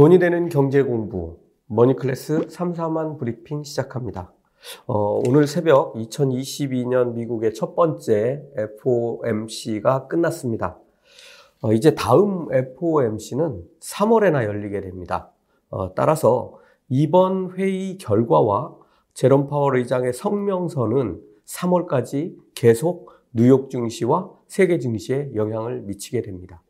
돈이 되는 경제 공부 Money Class 3, 4만 브리핑 시작합니다. 어, 오늘 새벽 2022년 미국의 첫 번째 FOMC가 끝났습니다. 어, 이제 다음 FOMC는 3월에나 열리게 됩니다. 어, 따라서 이번 회의 결과와 제롬 파월 의장의 성명서는 3월까지 계속 뉴욕 증시와 세계 증시에 영향을 미치게 됩니다.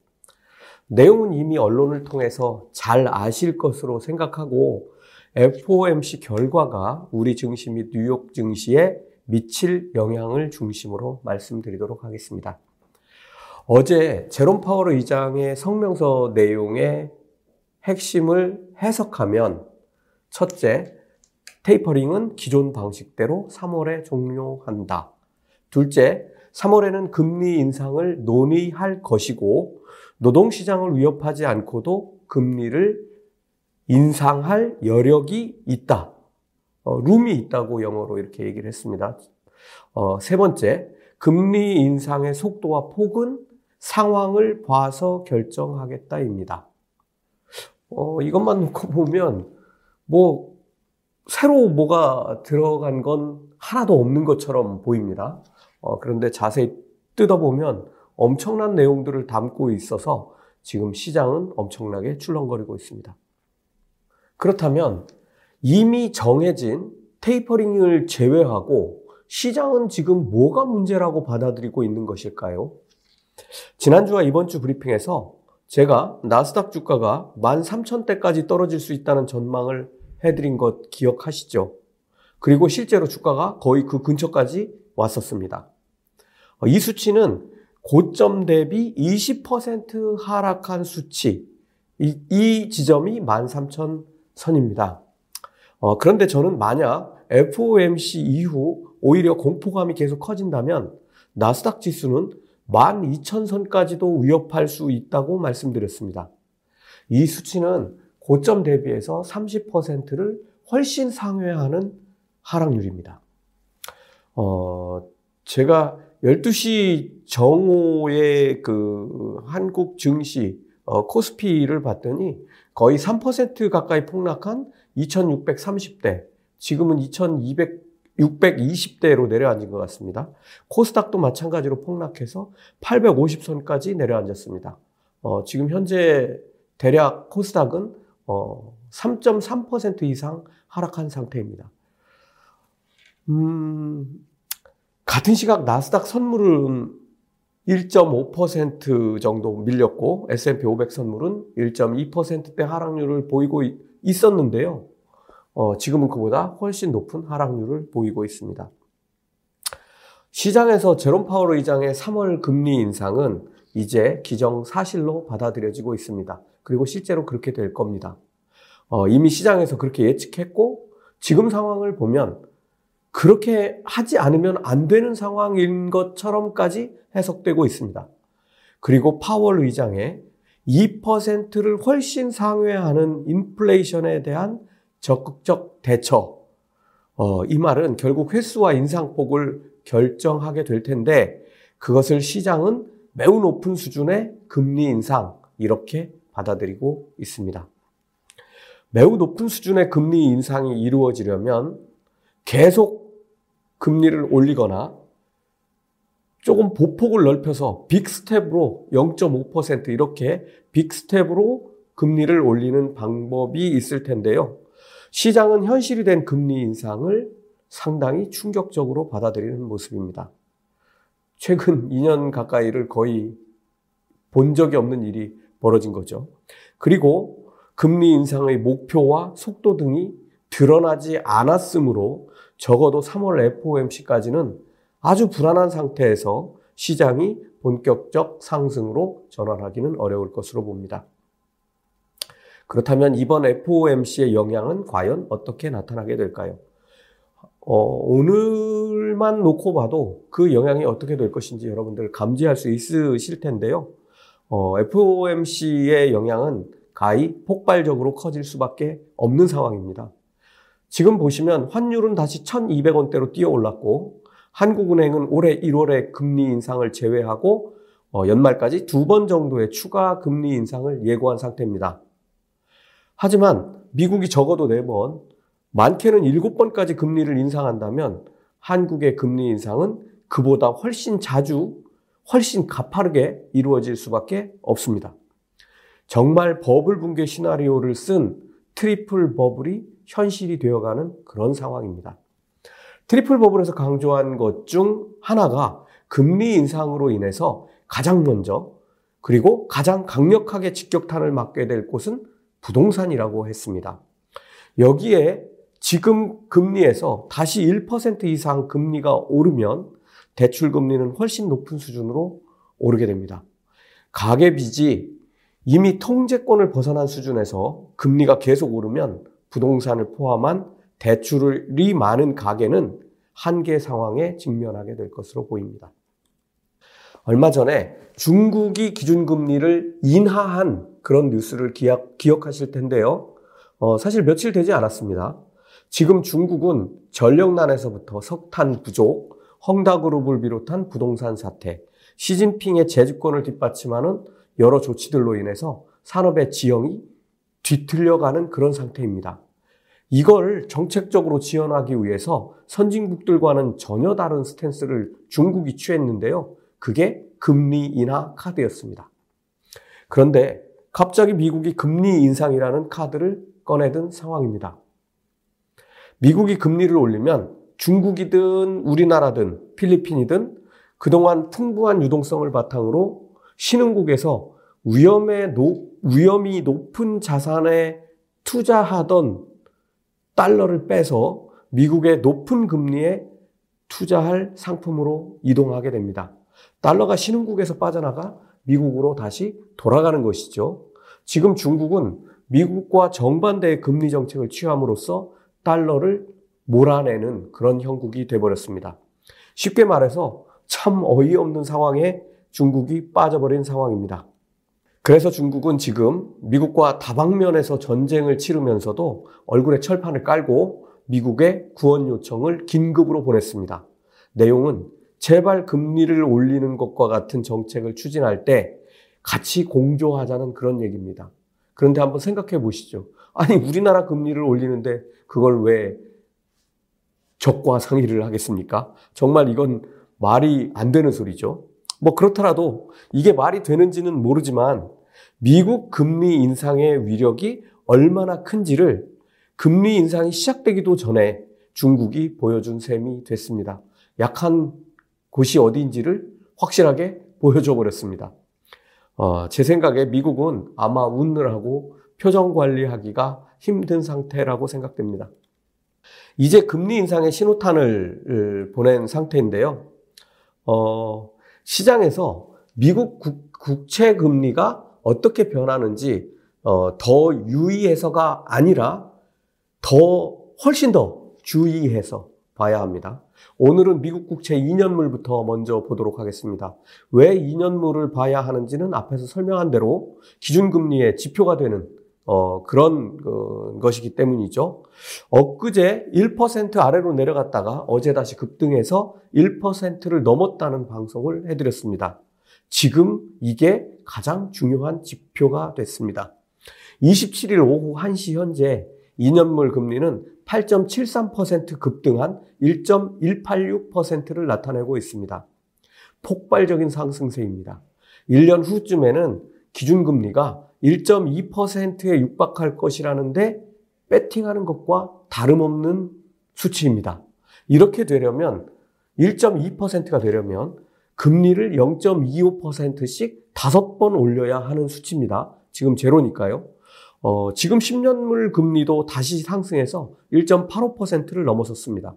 내용은 이미 언론을 통해서 잘 아실 것으로 생각하고 FOMC 결과가 우리 증시 및 뉴욕 증시에 미칠 영향을 중심으로 말씀드리도록 하겠습니다. 어제 제롬 파월 의장의 성명서 내용의 핵심을 해석하면 첫째, 테이퍼링은 기존 방식대로 3월에 종료한다. 둘째, 3월에는 금리 인상을 논의할 것이고 노동시장을 위협하지 않고도 금리를 인상할 여력이 있다. 어, 룸이 있다고 영어로 이렇게 얘기를 했습니다. 어, 세 번째, 금리 인상의 속도와 폭은 상황을 봐서 결정하겠다입니다. 어, 이것만 놓고 보면, 뭐, 새로 뭐가 들어간 건 하나도 없는 것처럼 보입니다. 어, 그런데 자세히 뜯어보면 엄청난 내용들을 담고 있어서 지금 시장은 엄청나게 출렁거리고 있습니다. 그렇다면 이미 정해진 테이퍼링을 제외하고 시장은 지금 뭐가 문제라고 받아들이고 있는 것일까요? 지난주와 이번 주 브리핑에서 제가 나스닥 주가가 13,000대까지 떨어질 수 있다는 전망을 해드린 것 기억하시죠? 그리고 실제로 주가가 거의 그 근처까지 왔었습니다. 이 수치는 고점 대비 20% 하락한 수치. 이, 이 지점이 13,000선입니다. 어, 그런데 저는 만약 FOMC 이후 오히려 공포감이 계속 커진다면 나스닥 지수는 12,000선까지도 위협할 수 있다고 말씀드렸습니다. 이 수치는 고점 대비해서 30%를 훨씬 상회하는 하락률입니다. 어, 제가 12시 정오의 그 한국 증시 어, 코스피를 봤더니 거의 3% 가까이 폭락한 2630대, 지금은 2200, 620대로 내려앉은 것 같습니다. 코스닥도 마찬가지로 폭락해서 850선까지 내려앉았습니다. 어, 지금 현재 대략 코스닥은 어, 3.3% 이상 하락한 상태입니다. 음, 같은 시각 나스닥 선물은 1.5% 정도 밀렸고 S&P 500 선물은 1.2%대 하락률을 보이고 있었는데요. 어, 지금은 그보다 훨씬 높은 하락률을 보이고 있습니다. 시장에서 제롬 파월 의장의 3월 금리 인상은 이제 기정 사실로 받아들여지고 있습니다. 그리고 실제로 그렇게 될 겁니다. 어, 이미 시장에서 그렇게 예측했고 지금 상황을 보면 그렇게 하지 않으면 안 되는 상황인 것처럼까지 해석되고 있습니다. 그리고 파월 의장의 2%를 훨씬 상회하는 인플레이션에 대한 적극적 대처. 어, 이 말은 결국 횟수와 인상폭을 결정하게 될 텐데 그것을 시장은 매우 높은 수준의 금리 인상 이렇게 받아들이고 있습니다. 매우 높은 수준의 금리 인상이 이루어지려면 계속 금리를 올리거나 조금 보폭을 넓혀서 big step으로 0.5% 이렇게 big step으로 금리를 올리는 방법이 있을 텐데요. 시장은 현실이 된 금리 인상을 상당히 충격적으로 받아들이는 모습입니다. 최근 2년 가까이를 거의 본 적이 없는 일이 벌어진 거죠. 그리고 금리 인상의 목표와 속도 등이 드러나지 않았으므로 적어도 3월 FOMC까지는 아주 불안한 상태에서 시장이 본격적 상승으로 전환하기는 어려울 것으로 봅니다. 그렇다면 이번 FOMC의 영향은 과연 어떻게 나타나게 될까요? 어, 오늘만 놓고 봐도 그 영향이 어떻게 될 것인지 여러분들 감지할 수 있으실 텐데요. 어, FOMC의 영향은 가히 폭발적으로 커질 수밖에 없는 상황입니다. 지금 보시면 환율은 다시 1200원대로 뛰어 올랐고 한국은행은 올해 1월에 금리 인상을 제외하고 어, 연말까지 두 번 정도의 추가 금리 인상을 예고한 상태입니다. 하지만 미국이 적어도 4번, 많게는 7번까지 금리를 인상한다면 한국의 금리 인상은 그보다 훨씬 자주, 훨씬 가파르게 이루어질 수밖에 없습니다. 정말 버블 붕괴 시나리오를 쓴 triple bubble이 현실이 되어가는 그런 상황입니다. triple bubble에서 강조한 것 중 하나가 금리 인상으로 인해서 가장 먼저 그리고 가장 강력하게 직격탄을 맞게 될 곳은 부동산이라고 했습니다. 여기에 지금 금리에서 다시 1% 이상 금리가 오르면 대출 금리는 훨씬 높은 수준으로 오르게 됩니다. 가계 빚이 이미 통제권을 벗어난 수준에서 금리가 계속 오르면 부동산을 포함한 대출이 많은 가계는 한계 상황에 직면하게 될 것으로 보입니다. 얼마 전에 중국이 기준금리를 인하한 그런 뉴스를 기억, 기억 하실 텐데요. 어, 사실 며칠 되지 않았습니다. 지금 중국은 전력난에서부터 석탄 부족, 헝다그룹을 비롯한 부동산 사태, 시진핑의 재집권을 뒷받침하는 여러 조치들로 인해서 산업의 지형이 뒤틀려가는 그런 상태입니다. 이걸 정책적으로 지원하기 위해서 선진국들과는 전혀 다른 스탠스를 중국이 취했는데요. 그게 금리 인하 카드였습니다. 그런데 갑자기 미국이 금리 인상이라는 카드를 꺼내든 상황입니다. 미국이 금리를 올리면 중국이든 우리나라든 필리핀이든 그동안 풍부한 유동성을 바탕으로 신흥국에서 위험에 높, 위험이 높은 자산에 투자하던 달러를 빼서 미국의 높은 금리에 투자할 상품으로 이동하게 됩니다. 달러가 신흥국에서 빠져나가 미국으로 다시 돌아가는 것이죠. 지금 중국은 미국과 정반대의 금리 정책을 취함으로써 달러를 몰아내는 그런 형국이 되어버렸습니다. 쉽게 말해서 참 어이없는 상황에 중국이 빠져버린 상황입니다. 그래서 중국은 지금 미국과 다방면에서 전쟁을 치르면서도 얼굴에 철판을 깔고 미국에 구원 요청을 긴급으로 보냈습니다. 내용은 제발 금리를 올리는 것과 같은 정책을 추진할 때 같이 공조하자는 그런 얘기입니다. 그런데 한번 생각해 보시죠. 아니, 우리나라 금리를 올리는데 그걸 왜 적과 상의를 하겠습니까? 정말 이건 말이 안 되는 소리죠. 뭐 그렇더라도 이게 말이 되는지는 모르지만 미국 금리 인상의 위력이 얼마나 큰지를 금리 인상이 시작되기도 전에 중국이 보여준 셈이 됐습니다. 약한 곳이 어디인지를 확실하게 보여줘 버렸습니다. 어, 제 생각에 미국은 아마 웃느라고 표정 관리하기가 힘든 상태라고 생각됩니다. 이제 금리 인상의 신호탄을 보낸 상태인데요. 어, 시장에서 미국 국, 채 금리가 어떻게 변하는지 어, 더 유의해서가 아니라 더 훨씬 더 주의해서 봐야 합니다. 오늘은 미국 국채 2년물부터 먼저 보도록 하겠습니다. 왜 2년물을 봐야 하는지는 앞에서 설명한 대로 기준금리의 지표가 되는 어, 그런 어, 것이기 때문이죠. 엊그제 1% 아래로 내려갔다가 어제 다시 급등해서 1%를 넘었다는 방송을 해드렸습니다. 지금 이게 가장 중요한 지표가 됐습니다. 27일 오후 1시 현재 2년물 금리는 8.73% 급등한 1.186%를 나타내고 있습니다. 폭발적인 상승세입니다. 1년 후쯤에는 기준금리가 1.2%에 육박할 것이라는데 배팅하는 것과 다름없는 수치입니다. 이렇게 되려면 1.2%가 되려면 금리를 0.25%씩 다섯 번 올려야 하는 수치입니다. 지금 제로니까요. 어, 지금 10년물 금리도 다시 상승해서 1.85%를 넘어섰습니다.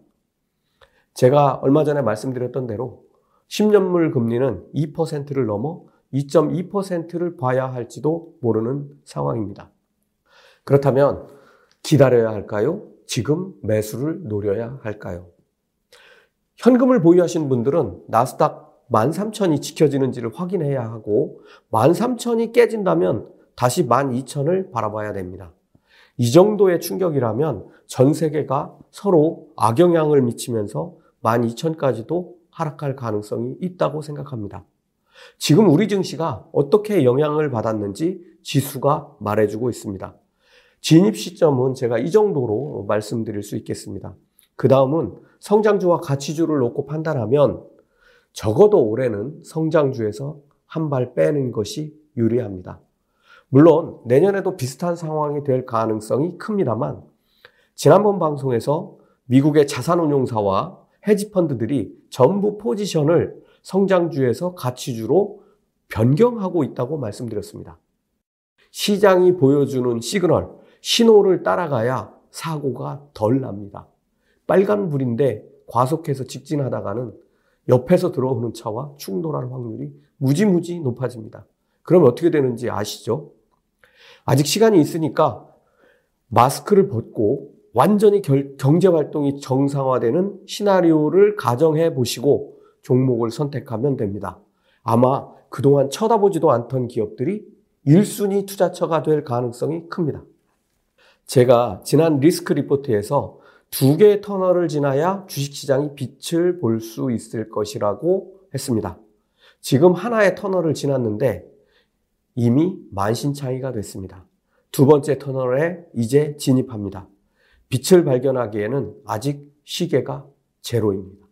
제가 얼마 전에 말씀드렸던 대로 10년물 금리는 2%를 넘어 2.2%를 봐야 할지도 모르는 상황입니다. 그렇다면 기다려야 할까요? 지금 매수를 노려야 할까요? 현금을 보유하신 분들은 나스닥 13,000이 지켜지는지를 확인해야 하고 13,000이 깨진다면 다시 12,000을 바라봐야 됩니다. 이 정도의 충격이라면 전 세계가 서로 악영향을 미치면서 12,000까지도 하락할 가능성이 있다고 생각합니다. 지금 우리 증시가 어떻게 영향을 받았는지 지수가 말해주고 있습니다. 진입 시점은 제가 이 정도로 말씀드릴 수 있겠습니다. 그 다음은 성장주와 가치주를 놓고 판단하면 적어도 올해는 성장주에서 한 발 빼는 것이 유리합니다. 물론 내년에도 비슷한 상황이 될 가능성이 큽니다만 지난번 방송에서 미국의 자산운용사와 헤지펀드들이 전부 포지션을 성장주에서 가치주로 변경하고 있다고 말씀드렸습니다. 시장이 보여주는 시그널, 신호를 따라가야 사고가 덜 납니다. 빨간불인데 과속해서 직진하다가는 옆에서 들어오는 차와 충돌할 확률이 무지무지 높아집니다. 그럼 어떻게 되는지 아시죠? 아직 시간이 있으니까 마스크를 벗고 완전히 결, 경제 활동이 정상화되는 시나리오를 가정해 보시고 종목을 선택하면 됩니다. 아마 그동안 쳐다보지도 않던 기업들이 1순위 투자처가 될 가능성이 큽니다. 제가 지난 리스크 리포트에서 두 개의 터널을 지나야 주식시장이 빛을 볼 수 있을 것이라고 했습니다. 지금 하나의 터널을 지났는데 이미 만신창이가 됐습니다. 두 번째 터널에 이제 진입합니다. 빛을 발견하기에는 아직 시계가 제로입니다.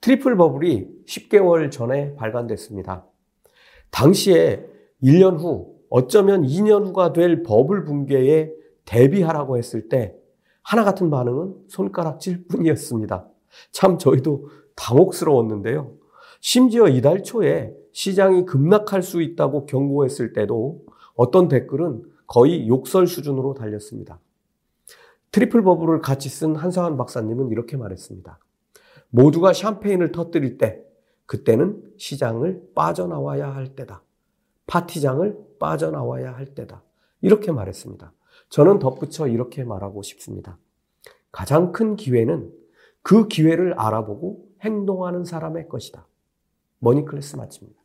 트리플 버블이 10개월 전에 발간됐습니다. 당시에 1년 후, 어쩌면 2년 후가 될 버블 붕괴에 대비하라고 했을 때 하나 같은 반응은 손가락질 뿐이었습니다. 참 저희도 당혹스러웠는데요. 심지어 이달 초에 시장이 급락할 수 있다고 경고했을 때도 어떤 댓글은 거의 욕설 수준으로 달렸습니다. 트리플 버블을 같이 쓴 한상환 박사님은 이렇게 말했습니다. 모두가 샴페인을 터뜨릴 때, 그때는 시장을 빠져나와야 할 때다. 파티장을 빠져나와야 할 때다. 이렇게 말했습니다. 저는 덧붙여 이렇게 말하고 싶습니다. 가장 큰 기회는 그 기회를 알아보고 행동하는 사람의 것이다. 머니클래스 마칩니다.